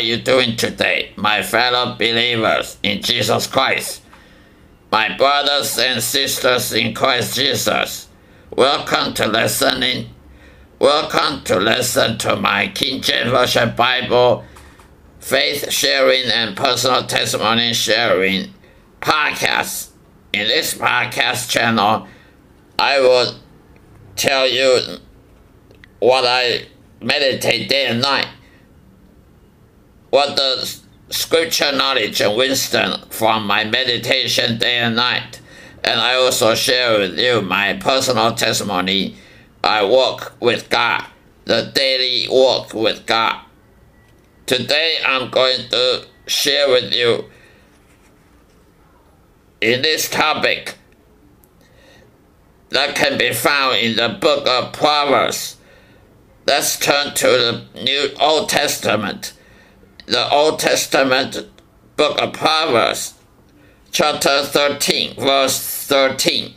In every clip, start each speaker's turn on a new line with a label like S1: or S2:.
S1: are you doing today, my fellow believers in Jesus Christ? My brothers and sisters in Christ Jesus, welcome to listening. Welcome to listen to my King James Version Bible faith sharing and personal testimony sharing podcast. In this podcast channel, I will tell you what I meditate day and night, what the scripture knowledge and wisdom from my meditation day and night. And I also share with you my personal testimony. I walk with God, the daily walk with God. Today I'm going to share with you in this topic that can be found in the book of Proverbs. Let's turn to the New Old Testament the Old Testament book of Proverbs, chapter 13, verse 13.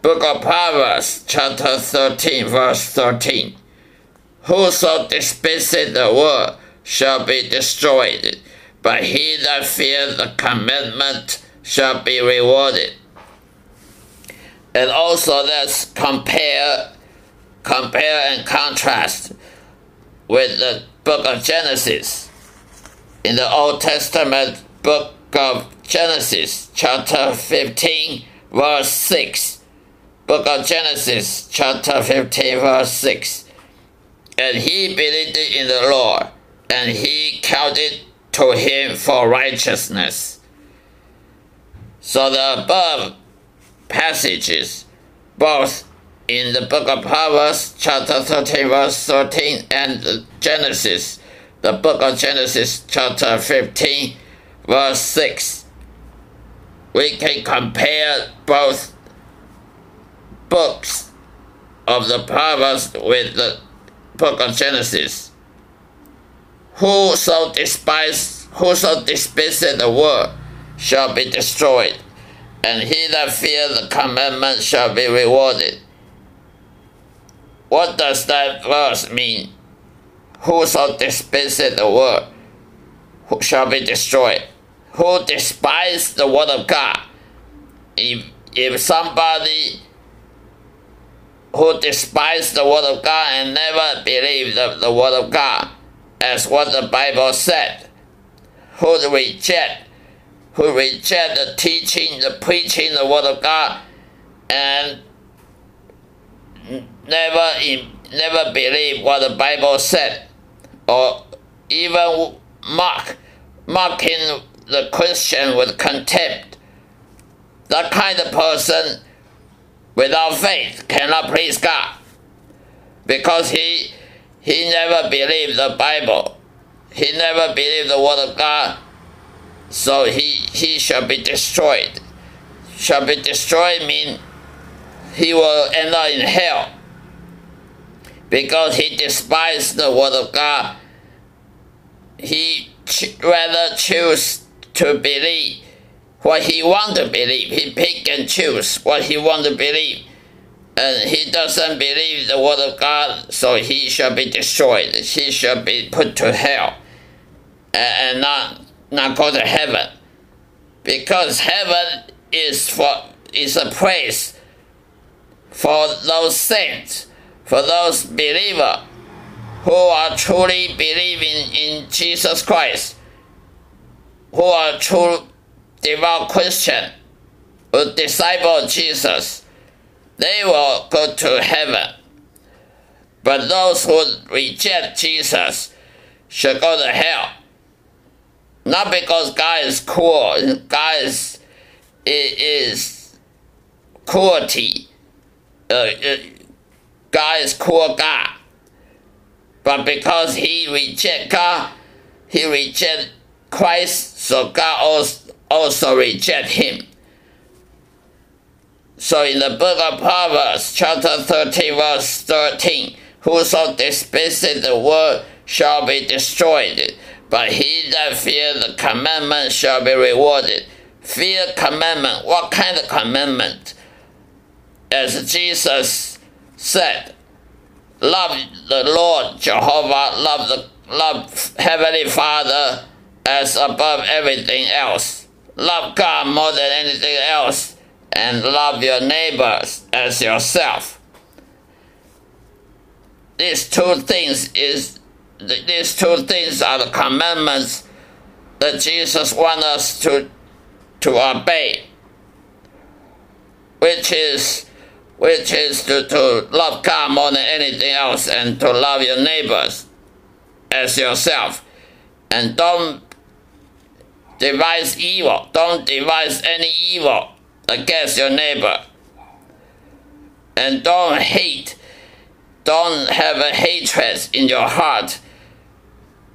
S1: Book of Proverbs, chapter 13, verse 13. Whoso despiseth the word shall be destroyed, but he that fears the commandment shall be rewarded. And also let's compare compare and contrast with the book of Genesis. In the Old Testament book of Genesis, chapter 15, verse 6. Book of Genesis, chapter 15, verse 6. And he believed in the Lord, and he counted to him for righteousness. So the above passages, both in the book of Proverbs, chapter 13, verse 13, and Genesis, the book of Genesis, chapter 15, verse 6. We can compare both books of the Proverbs with the book of Genesis. Who so despise, who so despises the word shall be destroyed, and he that fears the commandment shall be rewarded. What does that verse mean? Whoso despises the word who shall be destroyed. Who despises the word of God? If, if somebody who despises the word of God and never believe the, the word of God as what the Bible said, who reject, who reject the teaching, the preaching, the word of God, and never never believe what the Bible said, or even mock, mocking the Christian with contempt. That kind of person without faith cannot please God because he he never believed the Bible. He never believed the word of God. So he he shall be destroyed. Shall be destroyed mean he will end up in hell because he despised the word of God. He ch- rather choose to believe what he want to believe. He pick and choose what he want to believe. And he doesn't believe the word of God, so he shall be destroyed. He shall be put to hell and not, not go to heaven. Because heaven is for is a place for those saints for those believers who are truly believing in Jesus Christ, who are true devout Christian, who disciple Jesus, they will go to heaven. But those who reject Jesus should go to hell. Not because God is cruel, God is, is cruelty. Uh, uh God is cruel God. But because he reject God, he reject Christ, so God also, also reject him. So in the book of Proverbs, chapter 13, verse 13, whoso despises the word shall be destroyed, but he that fears the commandment shall be rewarded. Fear commandment. What kind of commandment? As Jesus said, Love the Lord Jehovah, love the love Heavenly Father as above everything else. Love God more than anything else, and love your neighbors as yourself. These two things is these two things are the commandments that Jesus wants us to to obey, which is which is to, to love God more than anything else and to love your neighbors as yourself. And don't devise evil. Don't devise any evil against your neighbor. And don't hate. Don't have a hatred in your heart.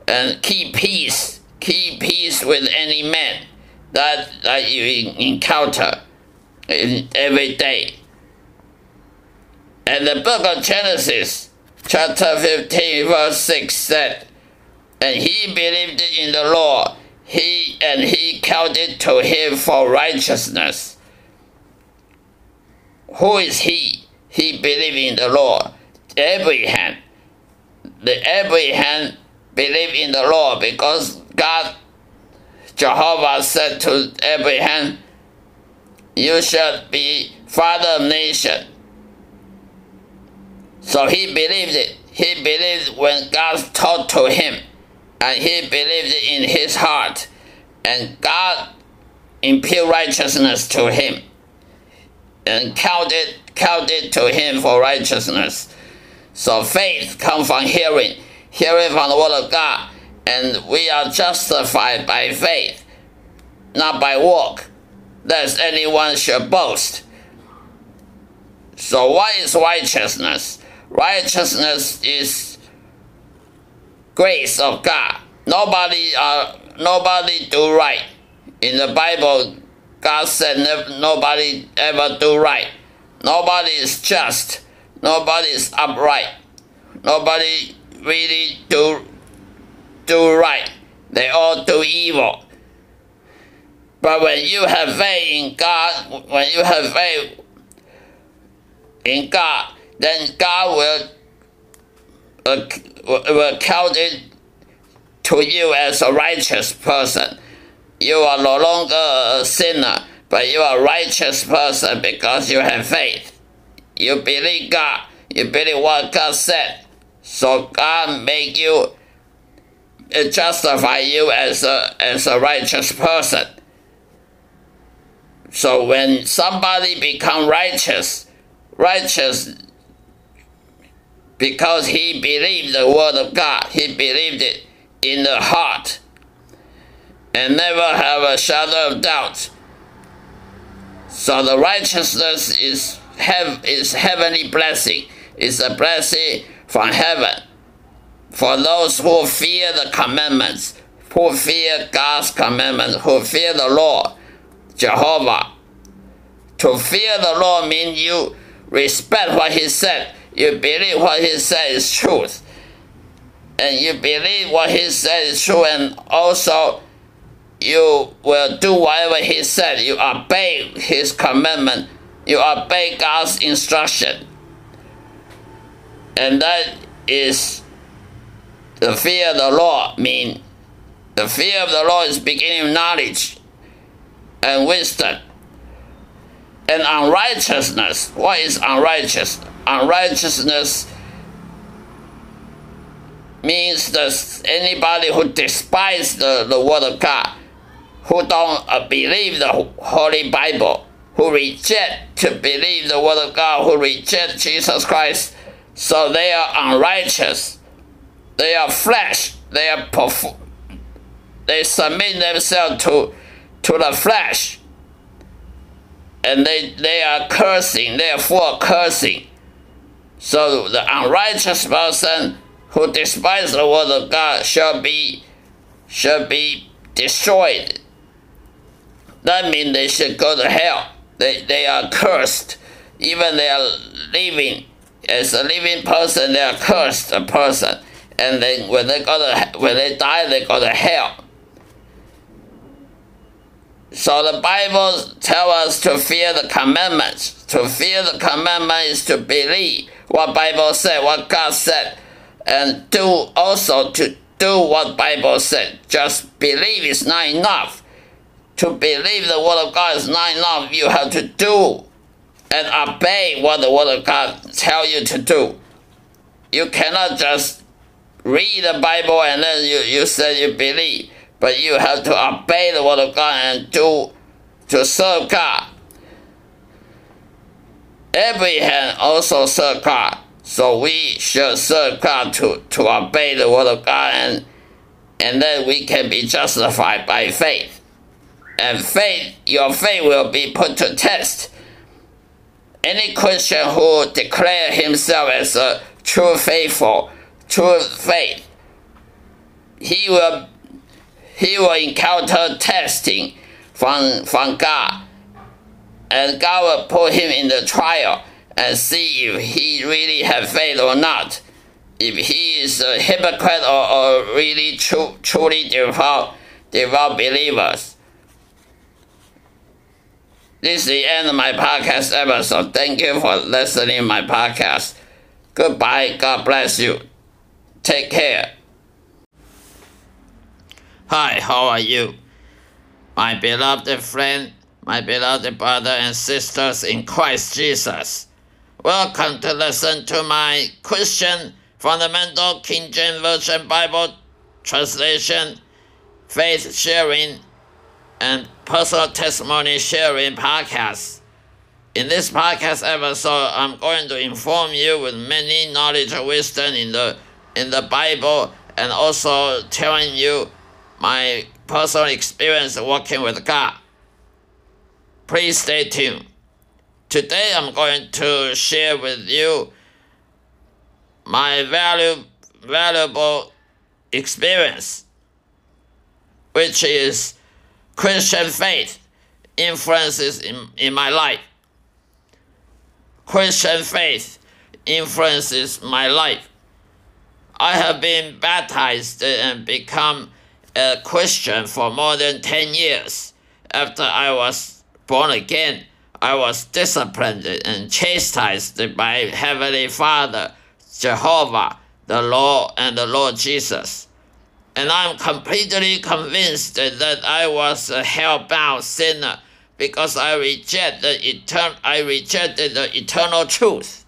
S1: And keep peace. Keep peace with any man that, that you encounter in every day. And the book of Genesis, chapter 15, verse 6 said, And he believed in the Lord, he and he counted to him for righteousness. Who is he? He believed in the Lord. Abraham. The Abraham believed in the Lord because God, Jehovah said to Abraham, You shall be father of nation so he believed it. He believed when God taught to him, and he believed it in his heart, and God imputed righteousness to him, and counted counted to him for righteousness. So faith comes from hearing, hearing from the word of God, and we are justified by faith, not by work, lest anyone should boast. So what is righteousness? Righteousness is grace of God. Nobody uh, nobody do right. In the Bible, God said never, nobody ever do right. Nobody is just. Nobody is upright. Nobody really do do right. They all do evil. But when you have faith in God, when you have faith in God, then God will, uh, will count it to you as a righteous person. You are no longer a sinner, but you are a righteous person because you have faith. You believe God. You believe what God said. So God make you uh, justify you as a as a righteous person. So when somebody become righteous, righteous because he believed the word of God. He believed it in the heart and never have a shadow of doubt. So the righteousness is have is heavenly blessing. It's a blessing from heaven for those who fear the commandments, who fear God's commandments, who fear the Lord, Jehovah. To fear the Lord means you respect what He said you believe what he said is truth. And you believe what he said is true, and also you will do whatever he said. You obey his commandment. You obey God's instruction. And that is the fear of the Lord mean the fear of the Lord is beginning knowledge and wisdom. And unrighteousness. What is unrighteous? Unrighteousness means that anybody who despises the, the word of God, who don't uh, believe the Holy Bible, who reject to believe the word of God, who reject Jesus Christ, so they are unrighteous. They are flesh. They are perf- they submit themselves to to the flesh. And they, they are cursing, therefore cursing. So the unrighteous person who despises the word of God shall be shall be destroyed. That means they should go to hell. They they are cursed. Even they are living as a living person, they are cursed a person. And then when they go to when they die, they go to hell. So the Bible tells us to fear the commandments. To fear the commandment is to believe what Bible said, what God said, and do also to do what Bible said. Just believe is not enough. To believe the Word of God is not enough. You have to do and obey what the Word of God tell you to do. You cannot just read the Bible and then you, you say you believe, but you have to obey the Word of God and do to serve God. Abraham also served God, so we should serve God to, to obey the Word of God and and then we can be justified by faith. And faith, your faith will be put to test. Any Christian who declare himself as a true faithful, true faith, he will he will encounter testing from from God, and God will put him in the trial and see if he really have faith or not. If he is a hypocrite or, or really true, truly devout, devout believers. This is the end of my podcast episode. Thank you for listening my podcast. Goodbye. God bless you. Take care. Hi, how are you? My beloved friend, my beloved brother and sisters in Christ Jesus. Welcome to listen to my Christian Fundamental King James Version Bible translation, faith sharing and personal testimony sharing podcast. In this podcast episode, I'm going to inform you with many knowledge and wisdom in the in the Bible and also telling you my personal experience working with God. Please stay tuned. Today I'm going to share with you my value, valuable experience, which is Christian faith influences in, in my life. Christian faith influences my life. I have been baptized and become a Christian for more than 10 years. After I was born again, I was disciplined and chastised by Heavenly Father, Jehovah, the Lord, and the Lord Jesus and I'm completely convinced that I was a hell-bound sinner because I rejected the etern- I rejected the eternal truth.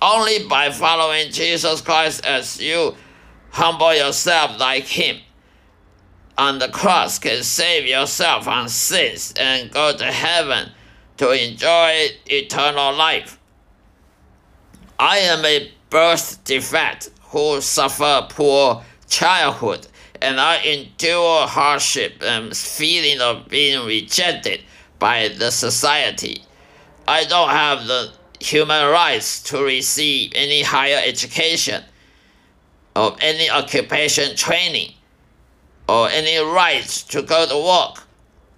S1: Only by following Jesus Christ as you humble yourself like him on the cross can save yourself from sins and go to heaven to enjoy eternal life. I am a birth defect who suffer poor childhood, and I endure hardship and feeling of being rejected by the society. I don't have the human rights to receive any higher education or any occupation training or any rights to go to work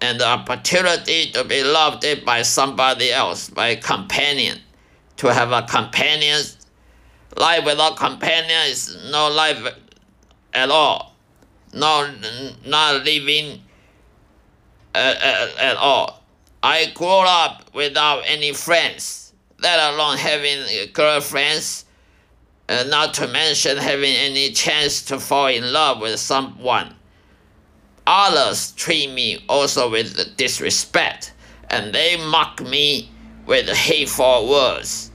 S1: and the opportunity to be loved by somebody else, by a companion. To have a companion, life without companion is no life at all, not, not living at, at, at all. I grew up without any friends, let alone having girlfriends, uh, not to mention having any chance to fall in love with someone. Others treat me also with disrespect, and they mock me with hateful words.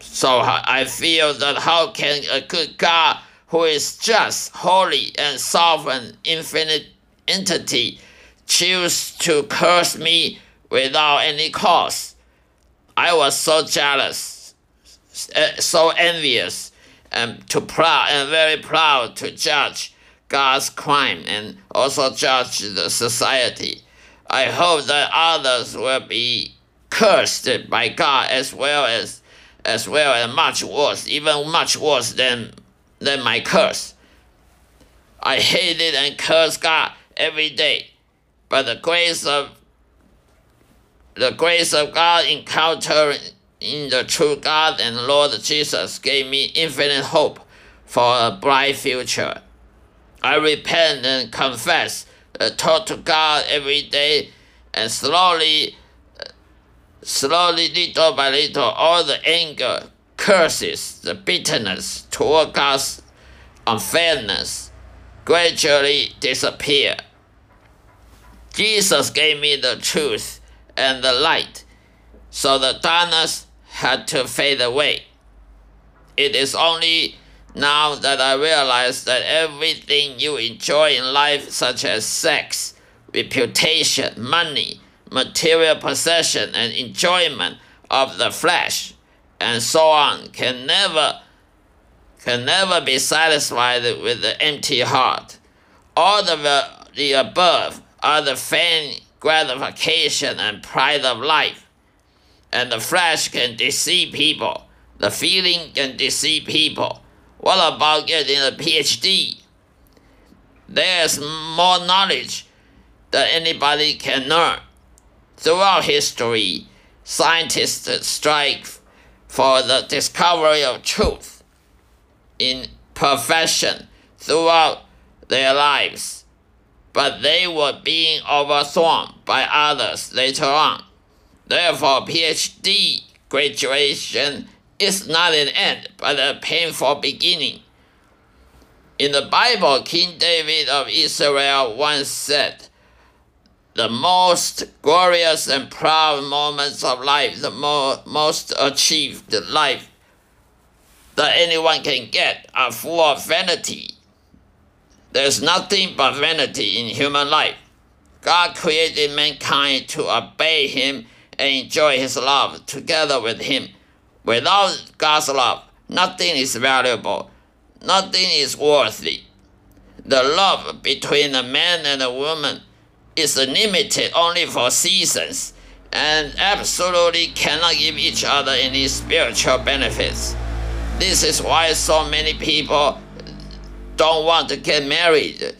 S1: So I feel that how can a good God who is just, holy, and sovereign, infinite entity choose to curse me without any cause? I was so jealous, eh, so envious, and too proud and very proud to judge God's crime and also judge the society. I hope that others will be cursed by God as well as as well and much worse, even much worse than, than my curse. I hated and cursed God every day, but the grace of the grace of God encountering in the true God and Lord Jesus gave me infinite hope for a bright future. I repent and confess, uh, talk to God every day, and slowly Slowly, little by little, all the anger, curses, the bitterness toward God's unfairness gradually disappear. Jesus gave me the truth and the light, so the darkness had to fade away. It is only now that I realize that everything you enjoy in life, such as sex, reputation, money, material possession, and enjoyment of the flesh, and so on, can never can never be satisfied with the empty heart. All the, the above are the vain gratification and pride of life. And the flesh can deceive people. The feeling can deceive people. What about getting a PhD? There's more knowledge than anybody can learn. Throughout history, scientists strive for the discovery of truth in profession throughout their lives, but they were being overthrown by others later on. Therefore, PhD graduation is not an end, but a painful beginning. In the Bible, King David of Israel once said, The most glorious and proud moments of life, the mo- most achieved life that anyone can get are full of vanity. There's nothing but vanity in human life. God created mankind to obey Him and enjoy His love together with Him. Without God's love, nothing is valuable, nothing is worthy. The love between a man and a woman is limited only for seasons and absolutely cannot give each other any spiritual benefits. This is why so many people don't want to get married,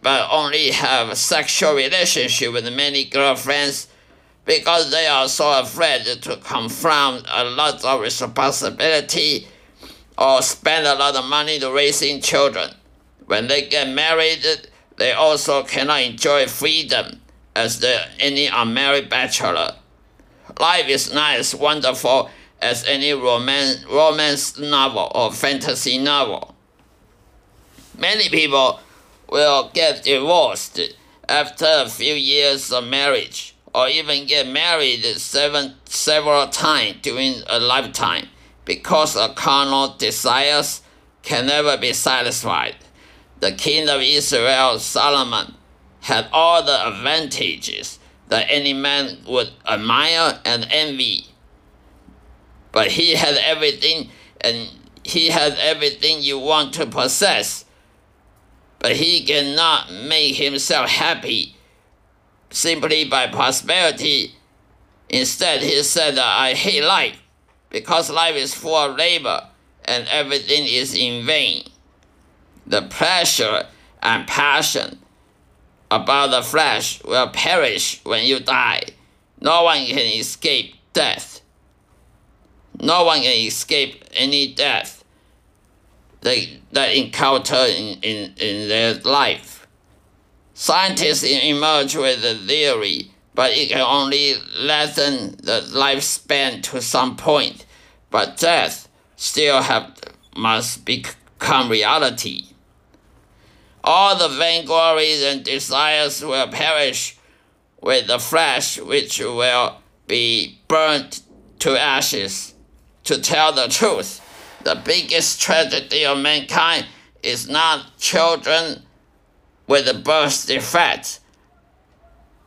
S1: but only have a sexual relationship with many girlfriends because they are so afraid to confront a lot of responsibility or spend a lot of money to raising children. When they get married, they also cannot enjoy freedom as the, any unmarried bachelor. Life is not as wonderful, as any romance, romance novel or fantasy novel. Many people will get divorced after a few years of marriage or even get married seven, several times during a lifetime because of carnal desires can never be satisfied. The king of Israel, Solomon, had all the advantages that any man would admire and envy but he had everything and he had everything you want to possess. But he cannot make himself happy simply by prosperity. Instead, he said, I hate life because life is full of labor and everything is in vain. The pleasure and passion about the flesh will perish when you die. No one can escape death. No one can escape any death they, that encounter in, in, in their life. Scientists emerge with a theory, but it can only lessen the lifespan to some point. But death still have, must become reality. All the vainglories and desires will perish with the flesh, which will be burnt to ashes to tell the truth, the biggest tragedy of mankind is not children with a birth defect,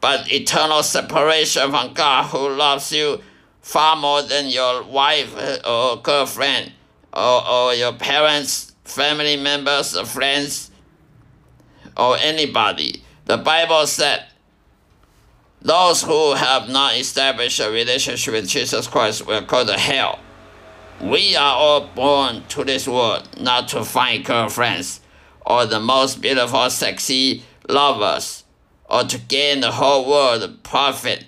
S1: but eternal separation from God who loves you far more than your wife or girlfriend or, or your parents, family members, or friends, or anybody. The Bible said, those who have not established a relationship with Jesus Christ will go to hell. We are all born to this world not to find girlfriends or the most beautiful, sexy lovers or to gain the whole world profit,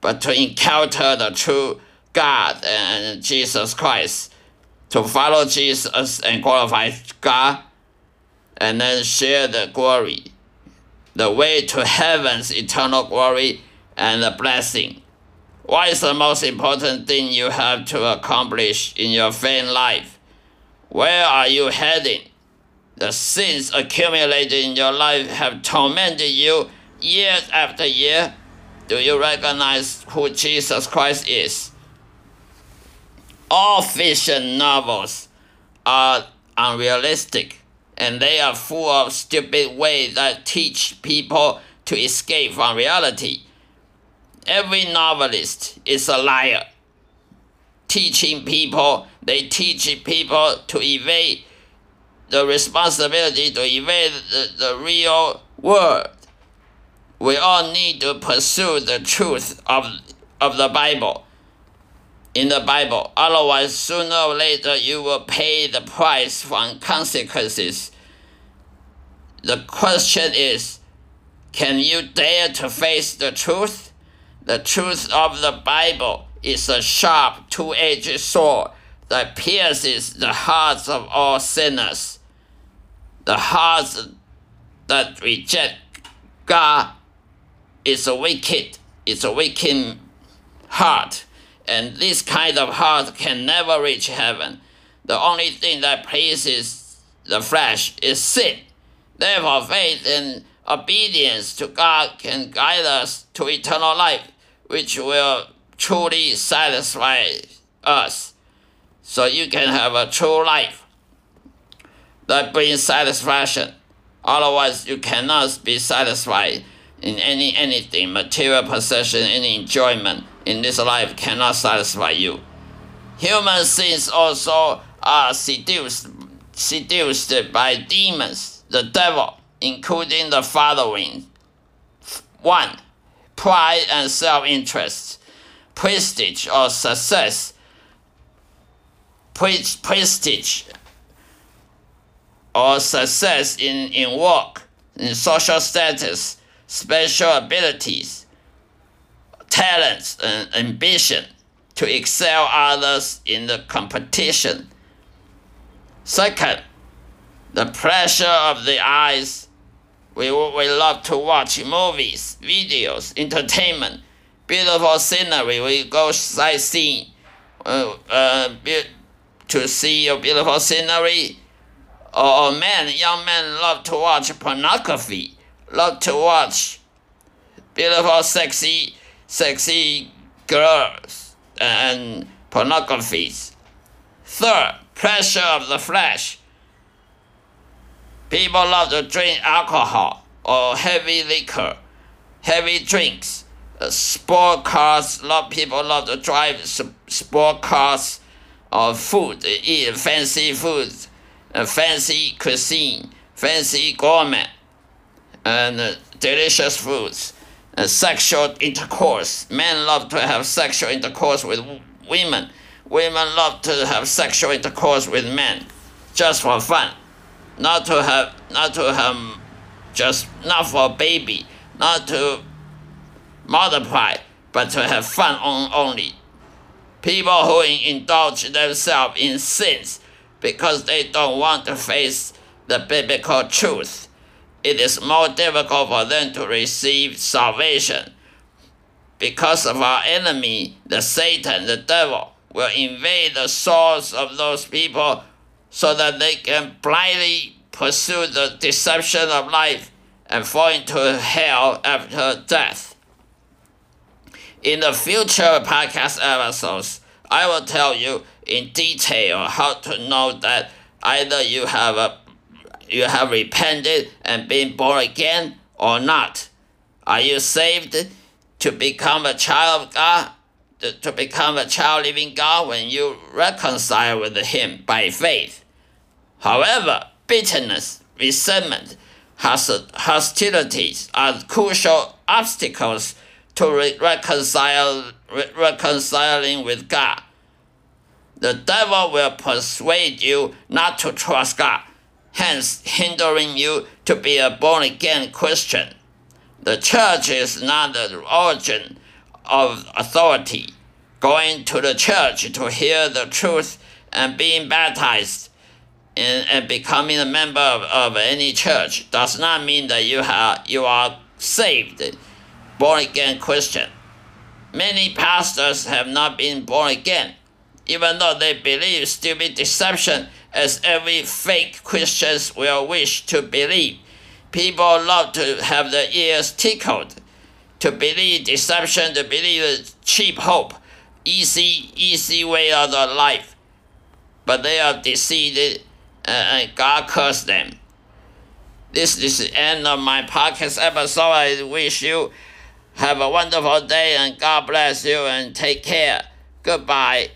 S1: but to encounter the true God and Jesus Christ, to follow Jesus and glorify God, and then share the glory, the way to heaven's eternal glory and the blessing. What is the most important thing you have to accomplish in your vain life? Where are you heading? The sins accumulated in your life have tormented you year after year, do you recognize who Jesus Christ is? All fiction novels are unrealistic and they are full of stupid ways that teach people to escape from reality. Every novelist is a liar. Teaching people, they teach people to evade the responsibility to evade the, the real world. We all need to pursue the truth of, of the Bible in the Bible. Otherwise, sooner or later, you will pay the price from consequences. The question is can you dare to face the truth? The truth of the Bible is a sharp two edged sword that pierces the hearts of all sinners. The hearts that reject God is a wicked, it's a wicked heart and this kind of heart can never reach heaven. The only thing that pleases the flesh is sin. Therefore, faith and obedience to God can guide us to eternal life, which will truly satisfy us. So you can have a true life that brings satisfaction. Otherwise, you cannot be satisfied in any anything, material possession, any enjoyment in this life cannot satisfy you. Human sins also are seduced, seduced by demons, the devil, including the following. 1. Pride and self interest, prestige or success, prestige or success in, in work, in social status, special abilities, talents, and ambition to excel others in the competition. Second, the pleasure of the eyes. We, we love to watch movies, videos, entertainment, beautiful scenery. We go sightseeing uh, uh, to see a beautiful scenery. Or, or men, young men love to watch pornography, love to watch beautiful, sexy sexy girls and pornographies. Third, pleasure of the flesh. People love to drink alcohol or heavy liquor, heavy drinks. Uh, sport cars, lot people love to drive sport cars or food, eat fancy food, uh, fancy cuisine, fancy gourmet, and uh, delicious foods uh, sexual intercourse. Men love to have sexual intercourse with women. Women love to have sexual intercourse with men, just for fun, not to have not to have just not for baby, not to multiply, but to have fun on, only. People who indulge themselves in sins because they don't want to face the biblical truth it is more difficult for them to receive salvation because of our enemy, the Satan, the devil, will invade the souls of those people so that they can blindly pursue the deception of life and fall into hell after death. In the future podcast episodes, I will tell you in detail how to know that either you have a you have repented and been born again or not? Are you saved to become a child of God? To become a child living God when you reconcile with Him by faith. However, bitterness, resentment, hostilities are crucial obstacles to re- reconcile, re- reconciling with God. The devil will persuade you not to trust God hence hindering you to be a born again Christian. The church is not the origin of authority. Going to the church to hear the truth and being baptized and, and becoming a member of, of any church does not mean that you, have, you are saved, born again Christian. Many pastors have not been born again, even though they believe stupid deception as every fake Christians will wish to believe. People love to have their ears tickled, to believe deception, to believe cheap hope, easy, easy way of the life. But they are deceived uh, and God cursed them. This is the end of my podcast episode. I wish you have a wonderful day and God bless you and take care. Goodbye.